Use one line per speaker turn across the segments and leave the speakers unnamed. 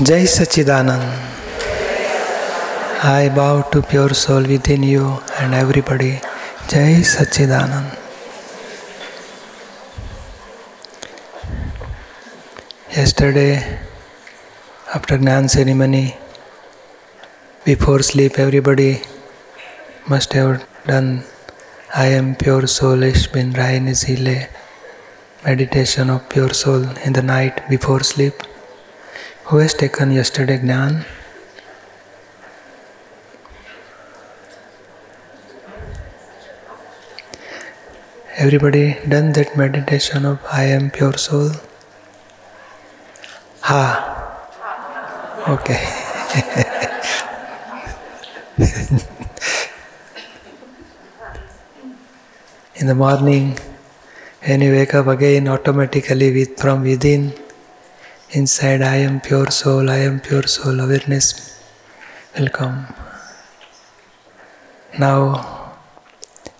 Jai Sachchidanand I bow to pure soul within you and everybody Jai Sachchidanand. Yesterday after gyan ceremony before sleep everybody must have done I am pure soul इश बिन राय निजीले meditation of pure soul in the night before sleep Who has taken yesterday Gnan? Everybody done that meditation of I am pure soul? Ha. Okay. In the morning, when you wake up again, automatically with from within, inside I am pure soul, I am pure soul, awareness will come. Now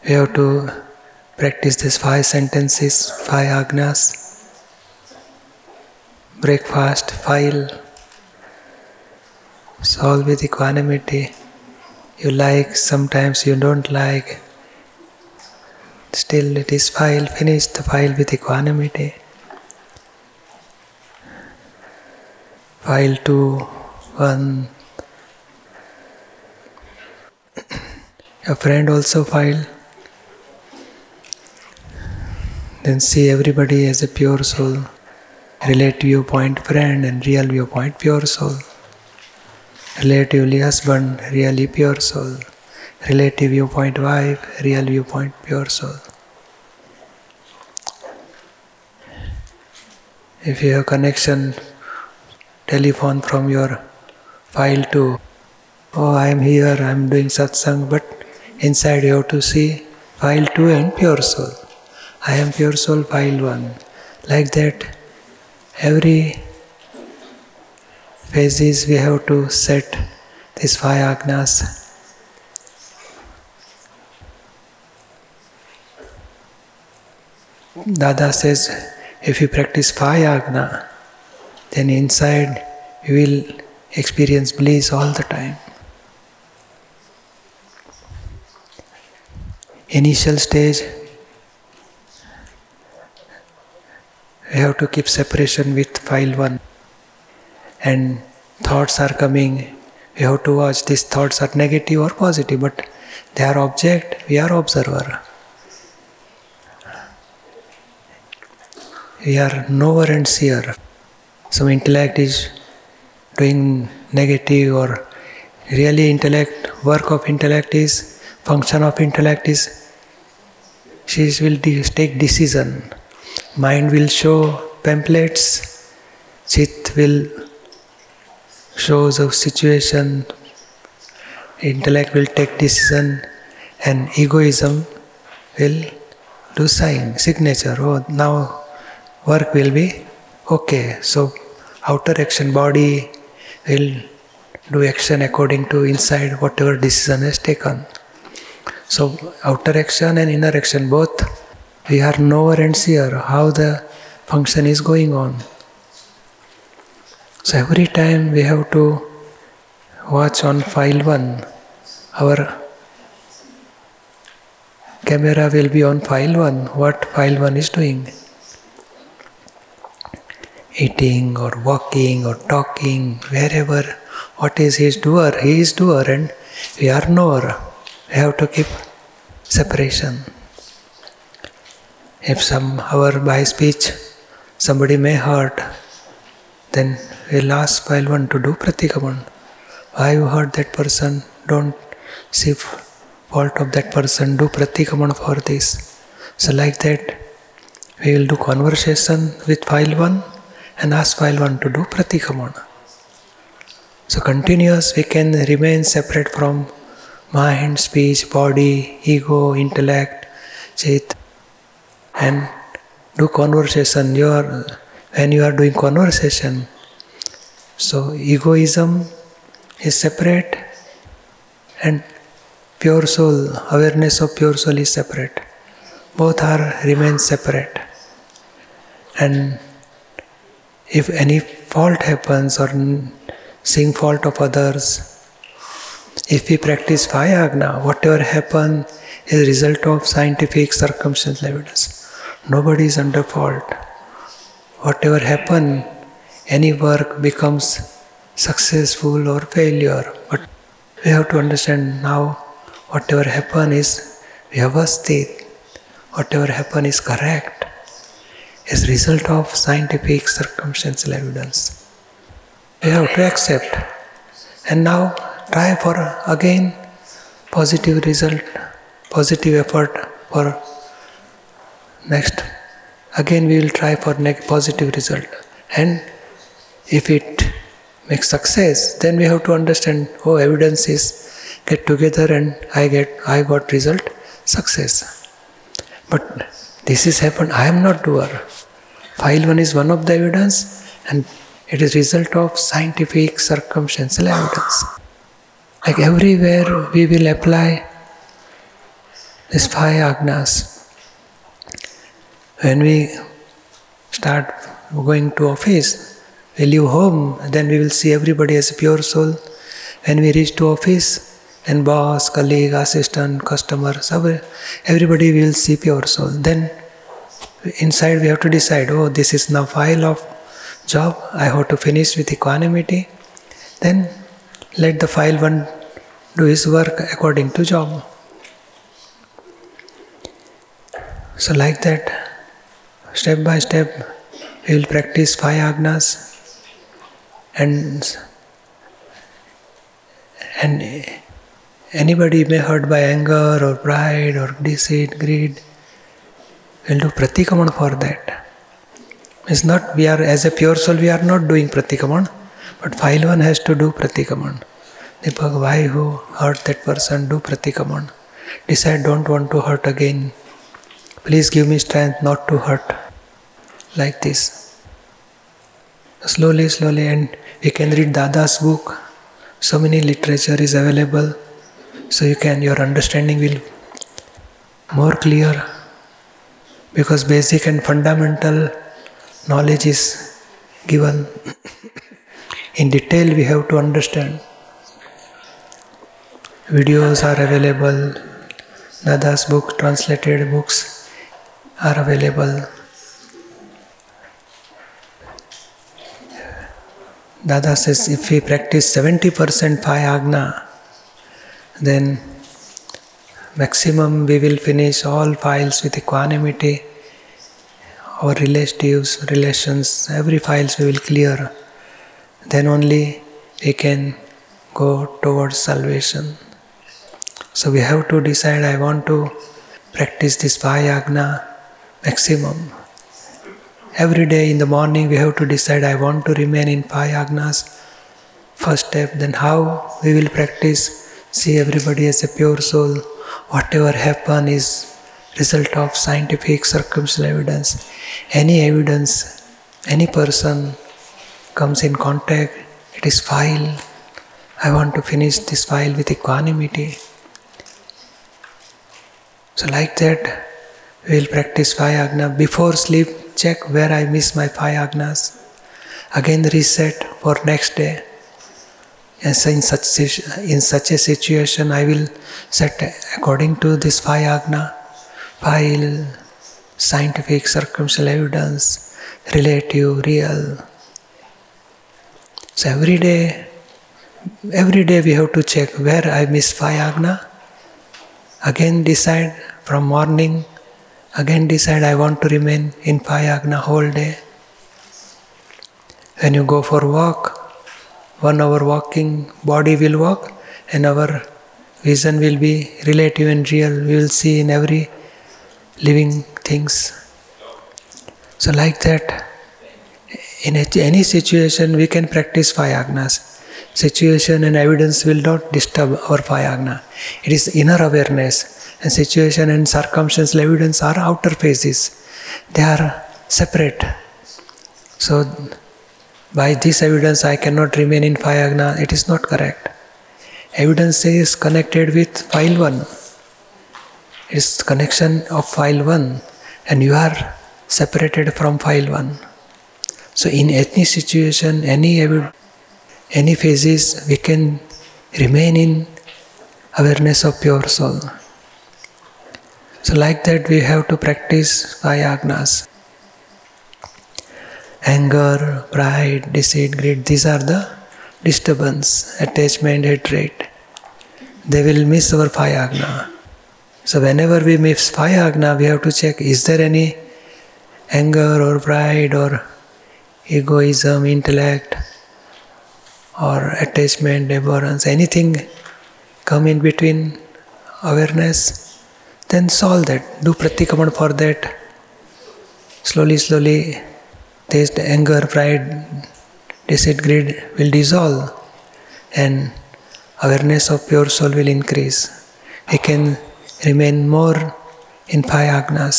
we have to practice these five sentences, five agnas, breakfast, file, solve with equanimity. You like, sometimes you don't like. Still, it is file, finish the file with equanimity. File 2, 1. a friend also file. Then see everybody as a pure soul. Relative viewpoint friend and real viewpoint pure soul. Relatively husband, really pure soul. Relative viewpoint wife, real viewpoint pure soul. If you have connection, telephone from your file to, oh, I am here, I am doing satsang, but inside you have to see file 2 and pure soul. I am pure soul, file 1. Like that, every phases we have to set these five agnas. Dada says, if you practice five agna, then inside you will experience bliss all the time. Initial stage, we have to keep separation with file one. And thoughts are coming, we have to watch these thoughts are negative or positive, but they are object, we are observer. We are knower and seer. Some intellect is doing negative or really intellect, work of intellect is, function of intellect is, she will de- take decision. Mind will show pamphlets, chit will shows of situation, intellect will take decision, and egoism will do sign, signature. Oh, now work will be okay. So outer action body will do action according to inside whatever decision is taken. So outer action and inner action both we are knower and seer how the function is going on. So every time we have to watch on file one, our camera will be on file one, what file one is doing. Eating or walking or talking, wherever, what is his doer? He is doer and we are knower. We have to keep separation. If some hour by speech somebody may hurt, then we'll ask file one to do pratikaman. Why you hurt that person? Don't see fault of that person. Do pratikaman for this. So like that, we will do conversation with file one and ask file one to do pratikaman. So continuous, we can remain separate from mind, speech, body, ego, intellect, chit, and do conversation. You are when you are doing conversation. So egoism is separate and pure soul, awareness of pure soul is separate. Both are remain separate. And if any fault happens or seeing fault of others. If we practice five agna, whatever happen is result of scientific circumstantial evidence. Nobody is under fault. Whatever happen, any work becomes successful or failure. But we have to understand now whatever happen is vyavasthit, whatever happen is correct, is result of scientific circumstantial evidence. We have to accept. And now try for again positive result, positive effort for next. Again we will try for next positive result. And if it makes success, then we have to understand, oh evidence is get together and I get I got result success. But this is happened, I am not doer. File one is one of the evidence and it is result of scientific circumstantial evidence. Like everywhere we will apply these five agnas. When we start going to office, we leave home, then we will see everybody as pure soul. When we reach to office, then boss, colleague, assistant, customer, everybody will see pure soul. Then inside we have to decide, oh, this is now file of job, I have to finish with equanimity. Then let the file one do his work according to job. So like that, step by step, we will practice five agnas and and anybody may hurt by anger or pride or deceit, greed. We'll do pratikaman for that. It's not we are as a pure soul we are not doing pratikaman, but file one has to do pratikaman. Deepak, why who hurt that person? Do pratikaman. Decide don't want to hurt again. Please give me strength not to hurt. Like this. Slowly, slowly, and we can read Dada's book. So many literature is available. So you can your understanding will more clear because basic and fundamental knowledge is given. In detail we have to understand. Videos are available, Dada's book, translated books are available. Dada says if we practice 70% five agna, then maximum we will finish all files with equanimity, our relatives, relations, every files we will clear. Then only we can go towards salvation. So we have to decide I want to practice this five agna maximum. Every day in the morning we have to decide I want to remain in five agnas. First step, then how we will practice, see everybody as a pure soul. Whatever happen is result of scientific circumstantial evidence. Any evidence, any person comes in contact, it is file. I want to finish this file with equanimity. So like that, we will practice five agna. Before sleep, check where I miss my five agnas. Again reset for next day. And so in such, in such a situation, I will set according to this five file, scientific, circumstantial evidence, relative, real. So every day, every day we have to check where I miss five. Again decide from morning, again decide I want to remain in five agna whole day. When you go for walk, one hour walking, body will walk and our vision will be relative and real. We will see in every living things. So like that, in any situation we can practice five. Situation and evidence will not disturb our five. It is inner awareness and situation and circumstantial evidence are outer phases. They are separate. So, by this evidence, I cannot remain in five agna. It is not correct. Evidence is connected with file 1. It's connection of file 1 and you are separated from file 1. So in any situation, any any phases, we can remain in awareness of pure soul. So, like that, we have to practice five. Anger, pride, deceit, greed, these are the disturbance, attachment, hatred. They will miss our five. So, whenever we miss five we have to check is there any anger or pride or egoism, intellect, or attachment, abhorrence, anything come in between awareness, then solve that. Do pratikaman for that. Slowly, slowly, taste anger, pride, deceit, greed will dissolve, and awareness of pure soul will increase. We can remain more in five agnas.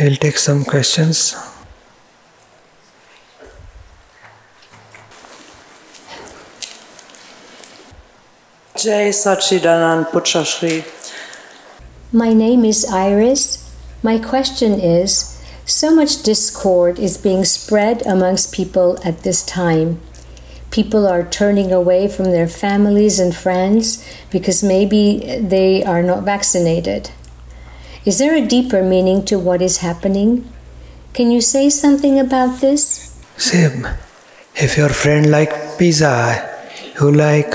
I will take some questions.
Jai Sachidanand Pujyashri.
My name is Iris. My question is so much discord is being spread amongst people at this time. People are turning away from their families and friends because maybe they are not vaccinated. Is there a deeper meaning to what is happening? Can you say something about this?
Same. If your friend like pizza, you like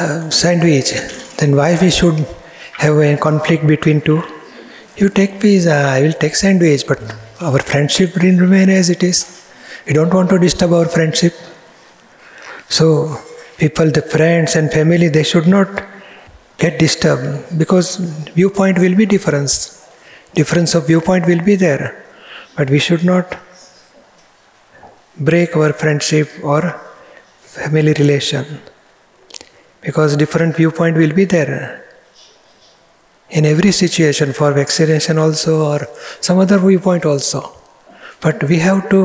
uh, sandwich, then why we should have a conflict between two? You take pizza, I will take sandwich, but our friendship will remain as it is. We don't want to disturb our friendship. So people, the friends and family, they should not get disturbed because viewpoint will be difference. Difference of viewpoint will be there. But we should not break our friendship or family relation because different viewpoint will be there in every situation for vaccination also or some other viewpoint also but we have to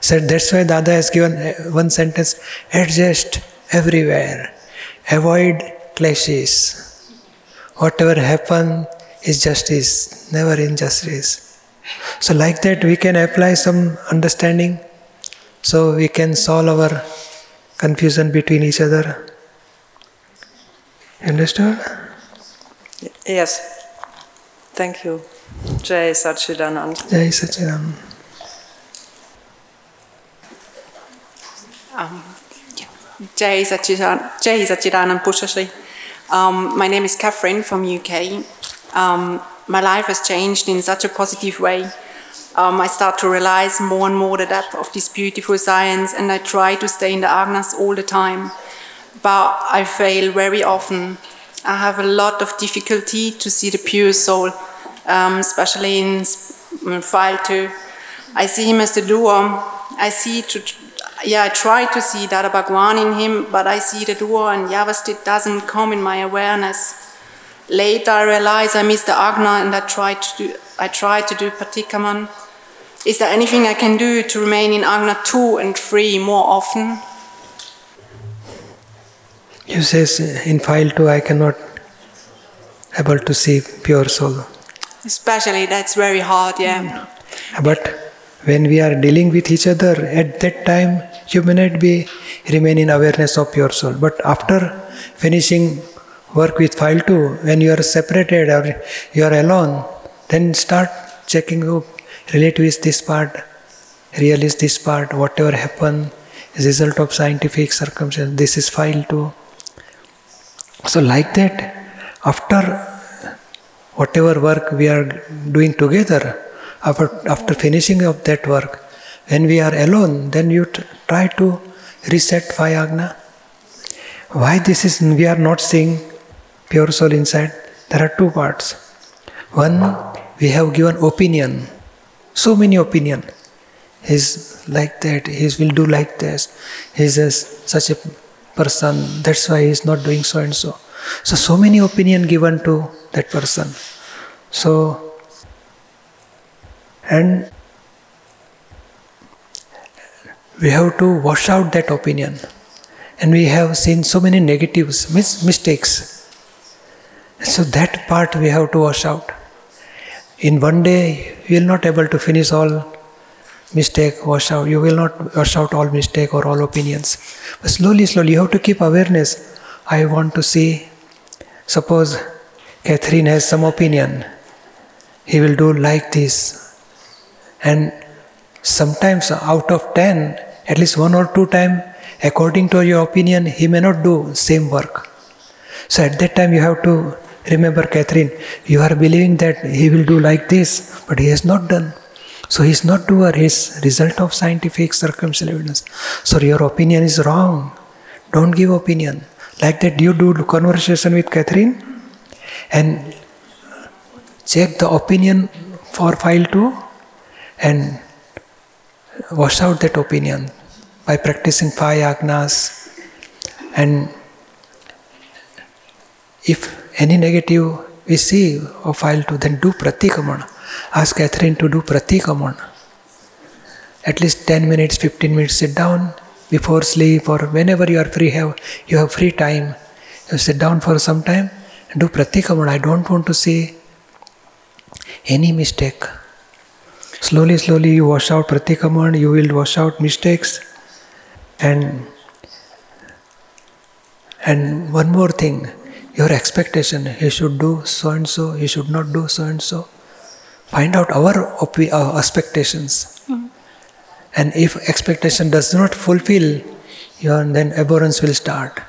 say that's why dada has given uh, one sentence adjust everywhere avoid clashes. Whatever happen is justice, never injustice. So like that we can apply some understanding so we can solve our confusion between each other. Understood?
Yes. Thank you. Jai Sachidanand.
Jai Sachidanand.
Um, Jai Sachidanand, Jai Sachidanand Pujyashri. Um, my name is Catherine from UK. Um, my life has changed in such a positive way. Um, I start to realize more and more the depth of this beautiful science, and I try to stay in the Agnas all the time. But I fail very often. I have a lot of difficulty to see the pure soul, um, especially in file two. I see him as the doer. I see to yeah, I try to see Dada Bhagwan in him, but I see the door and Vyavasthit doesn't come in my awareness. Later I realize I missed the Agna and I try to do, I try to do Patikaman. Is there anything I can do to remain in Agna 2 and 3 more often?
You says in file 2 I cannot able to see pure soul.
Especially that's very hard, yeah. Mm.
Uh, but when we are dealing with each other, at that time you may not be remain in awareness of your soul. But after finishing work with file two, when you are separated or you are alone, then start checking up relative is this part, real is this part, whatever happened is result of scientific circumstance. This is file two. So like that, after whatever work we are doing together, after, after finishing of that work, when we are alone, then you try to reset five agna. Why this is, we are not seeing pure soul inside? There are two parts. One, we have given opinion, so many opinion. He's like that, he will do like this, he's a, such a person, that's why he's not doing so and so. So, so many opinion given to that person. So, and we have to wash out that opinion. And we have seen so many negatives, mis- mistakes. So that part we have to wash out. In one day, we will not able to finish all mistake, wash out. You will not wash out all mistake or all opinions. But slowly, slowly, you have to keep awareness. I want to see. Suppose Catherine has some opinion. He will do like this. And sometimes out of ten, at least one or two time, according to your opinion, he may not do same work. So at that time you have to remember Catherine, you are believing that he will do like this, but he has not done. So he is not doer, he is result of scientific circumstantial evidence. So your opinion is wrong. Don't give opinion. Like that you do conversation with Catherine and check the opinion for file 2 and wash out that opinion by practicing five agnas and if any negative we see or file 2 then do pratikamana ask catherine to do pratikamana at least 10 minutes 15 minutes sit down. Before sleep or whenever you are free have you have free time. You sit down for some time and do pratikamana i don't want to see any mistake. Slowly slowly you wash out pratikamana you will wash out mistakes. And and one more thing your expectation you should do so and so you should not do so and so find out our opi- uh, expectations. And if expectation does not fulfill your then abhorrence will start.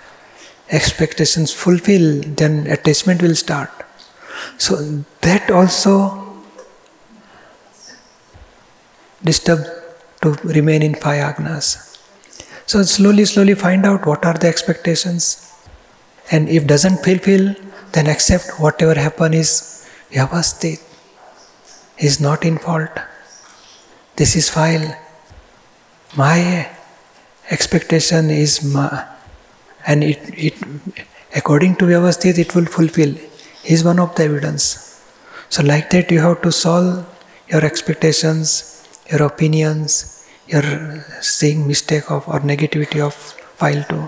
Expectations fulfill then attachment will start. So that also disturb to remain in five agnas. So slowly slowly find out what are the expectations. And if doesn't fulfill then accept whatever happen is vyavasthit is not in fault. This is file. My expectation is and it, it according to vyavasthit it will fulfill. Is one of the evidence. So like that you have to solve your expectations your opinions your seeing mistake of or negativity of file 2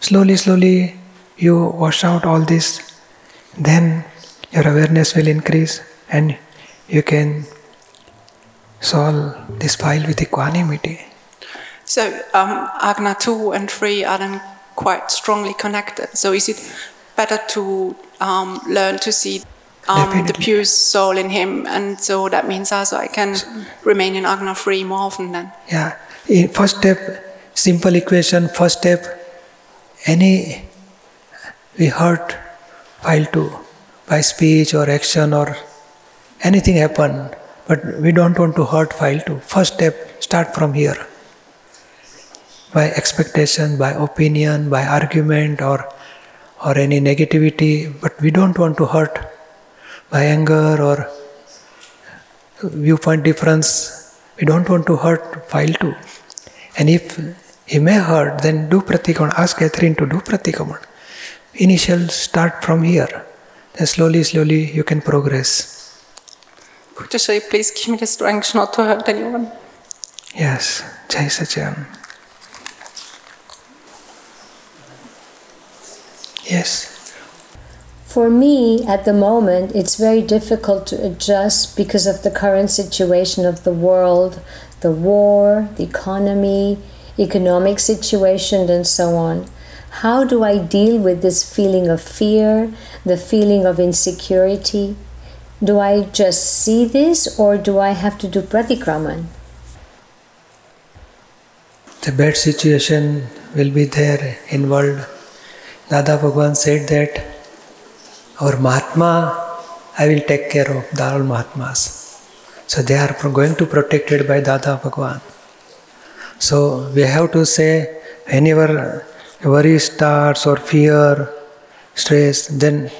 slowly slowly you wash out all this. Then your awareness will increase and you can solve this file with equanimity
So um, Agna 2 and 3 are then quite strongly connected. So is it better to um, learn to see um, the pure soul in him? And so that means also I can remain in Agna 3 more often then.
Yeah. In first step, simple equation. First step, any we hurt file two by speech or action or anything happen, but we don't want to hurt file two. First step, start from here. By expectation, by opinion, by argument or or any negativity, but we don't want to hurt by anger or viewpoint difference. We don't want to hurt file two. And if he may hurt, then do pratikamana. Ask Catherine to do pratikamana. Initial start from here. Then slowly, slowly you can progress.
Pujyashri, please give me the strength not to hurt anyone.
Yes, Jai Sachan. Yes.
For me, at the moment, it's very difficult to adjust because of the current situation of the world, the war, the economy, economic situation, and so on. How do I deal with this feeling of fear, the feeling of insecurity? Do I just see this or do I have to do pratikraman?
The bad situation will be there in world. Dada Bhagwan said that our Mahatma, I will take care of the all Mahatmas. So they are going to protected by Dada Bhagwan. So we have to say whenever worry starts or fear, stress, then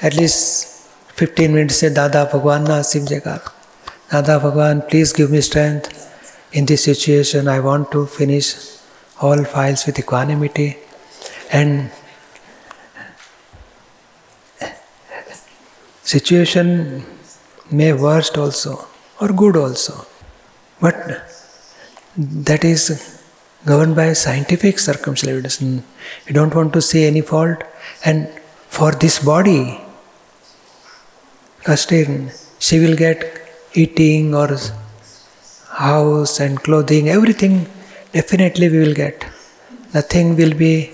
at least 15 minutes say Dada Bhagwan na sim jagah. Dada Bhagwan, please give me strength. In this situation, I want to finish all files with equanimity and situation may worst also or good also but that is governed by scientific circumstantial evidence we don't want to see any fault and for this body Kerstin, she will get eating or house and clothing, everything definitely we will get. Nothing will be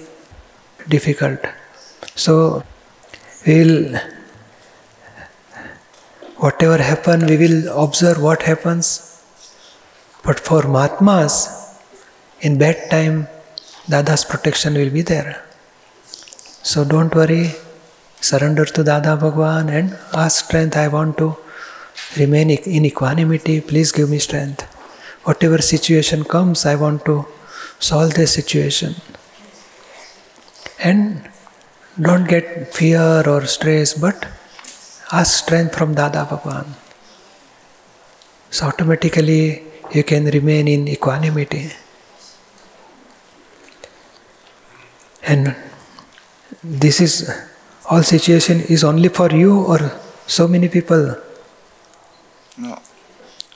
difficult. So we will whatever happen we will observe what happens. But for Mahatmas, in bad time, Dada's protection will be there. So don't worry, surrender to Dada Bhagwan and ask strength. I want to remain in equanimity. Please give me strength. Whatever situation comes, I want to solve the situation. And don't get fear or stress, but ask strength from Dada Bhagwan. So automatically you can remain in equanimity. And this is all situation is only for you or so many people?
No.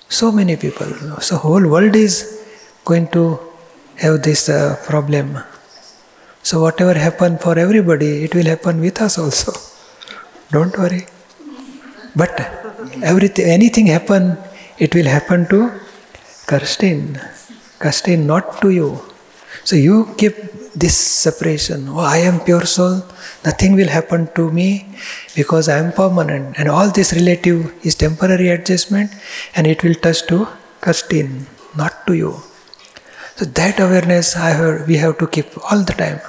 so many people. So whole world is going to have this uh, problem. So whatever happen for everybody it will happen with us also. Don't worry. But everything anything happen it will happen to Kerstin Kerstin not to you. So you keep this separation. Oh, I am pure soul. Nothing will happen to me because I am permanent. And all this relative is temporary adjustment and it will touch to Kerstin, not to you. So that awareness I have, we have to keep all the time.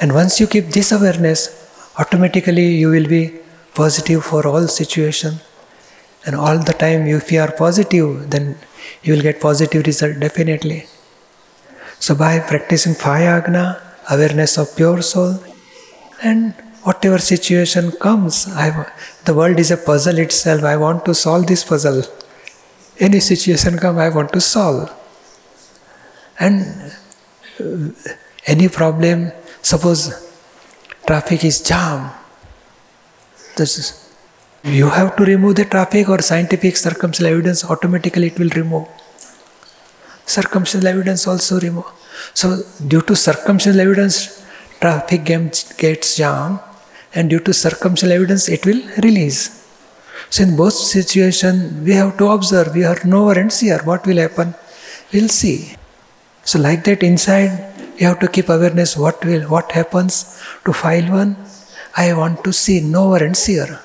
And once you keep this awareness, automatically you will be positive for all situation. And all the time, if you are positive, then you will get positive result definitely. So by practicing agna, awareness of pure soul, and whatever situation comes, I, the world is a puzzle itself. I want to solve this puzzle. Any situation come, I want to solve. And uh, any problem, suppose traffic is jam, this is, you have to remove the traffic or scientific circumstantial evidence automatically it will remove circumstantial evidence also remove. So, due to circumstantial evidence, traffic gets, gets jam, and due to circumstantial evidence, it will release. So, in both situations, we have to observe. We are knower and seer. What will happen? We'll see. So, like that, inside, you have to keep awareness. What will, what happens to file one? I want to see knower and seer.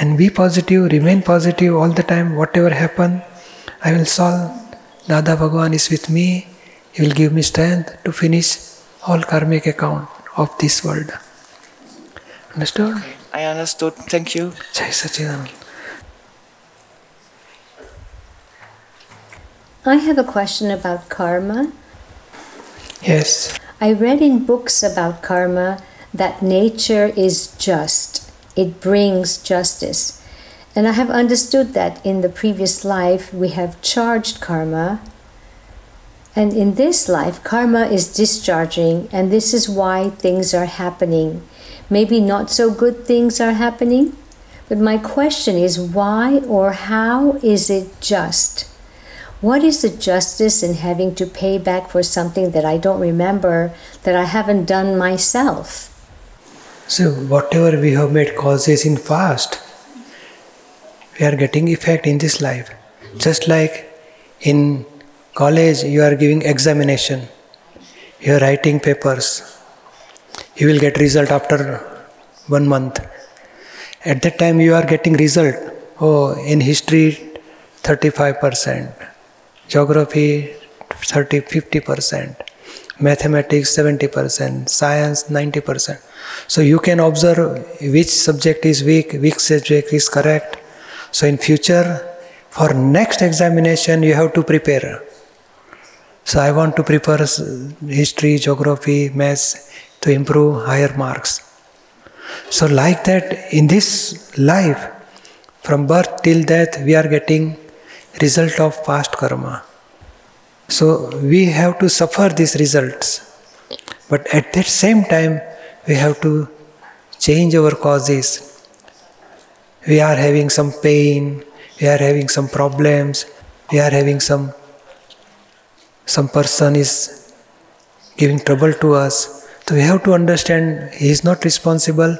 And be positive, remain positive all the time. Whatever happen, I will solve. Dada Bhagwan is with me. He will give me strength to finish all karmic account of this world. Understood?
I understood. Thank you.
Jai Sachidanand.
I have a question about karma.
Yes.
I read in books about karma that nature is just, it brings justice. And I have understood that in the previous life we have charged karma, and in this life karma is discharging, and this is why things are happening. Maybe not so good things are happening, but my question is why or how is it just? What is the justice in having to pay back for something that I don't remember, that I haven't done myself?
So, whatever we have made causes in past, we are getting effect in this life. Just like in college, you are giving examination, you are writing papers, you will get result after one month. At that time, you are getting result. Oh, in history, 35%, geography, 30, 50%, mathematics, 70%, science, 90%. So you can observe which subject is weak, which subject is correct. So in future, for next examination, you have to prepare. So I want to prepare history, geography, maths to improve higher marks. So like that, in this life, from birth till death, we are getting result of past karma. So we have to suffer these results. But at that same time, we have to change our causes. We are having some pain, we are having some problems, we are having some some person is giving trouble to us. So we have to understand he is not responsible.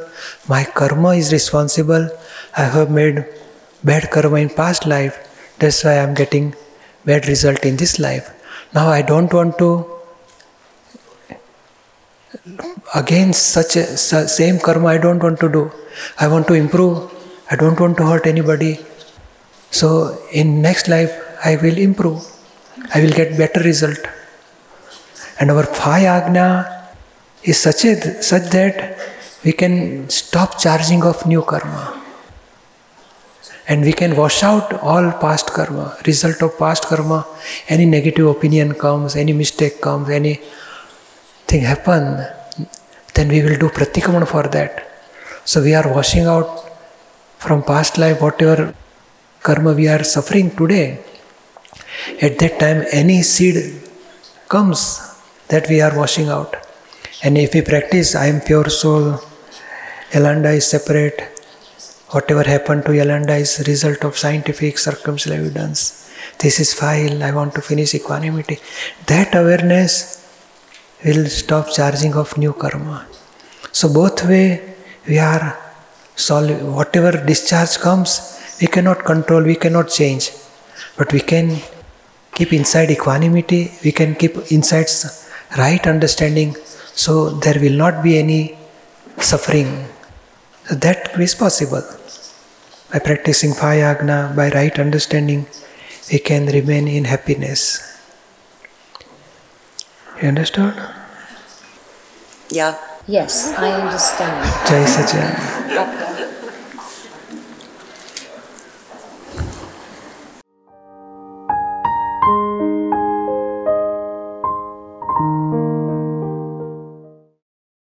My karma is responsible. I have made bad karma in past life. That's why I'm getting bad result in this life. Now I don't want to again such a same karma I don't want to do. I want to improve. I don't want to hurt anybody. So in next life I will improve. I will get better result. And our five agna is such a such that we can stop charging of new karma. And we can wash out all past karma, result of past karma. Any negative opinion comes, any mistake comes, any thing happen, then we will do pratikraman for that. So we are washing out from past life whatever karma we are suffering today. At that time, any seed comes that we are washing out. And if we practice, I am pure soul, Yolanda is separate, whatever happened to Yolanda is result of scientific circumstantial evidence. This is file, I want to finish equanimity. That awareness will stop charging of new karma. So both way we are solve whatever discharge comes, we cannot control, we cannot change. But we can keep inside equanimity, we can keep inside right understanding, so there will not be any suffering. So that is possible. By practicing five agna, by right understanding, we can remain in happiness. You understood?
Yeah.
Yes, I understand.
Jai Sachidanand.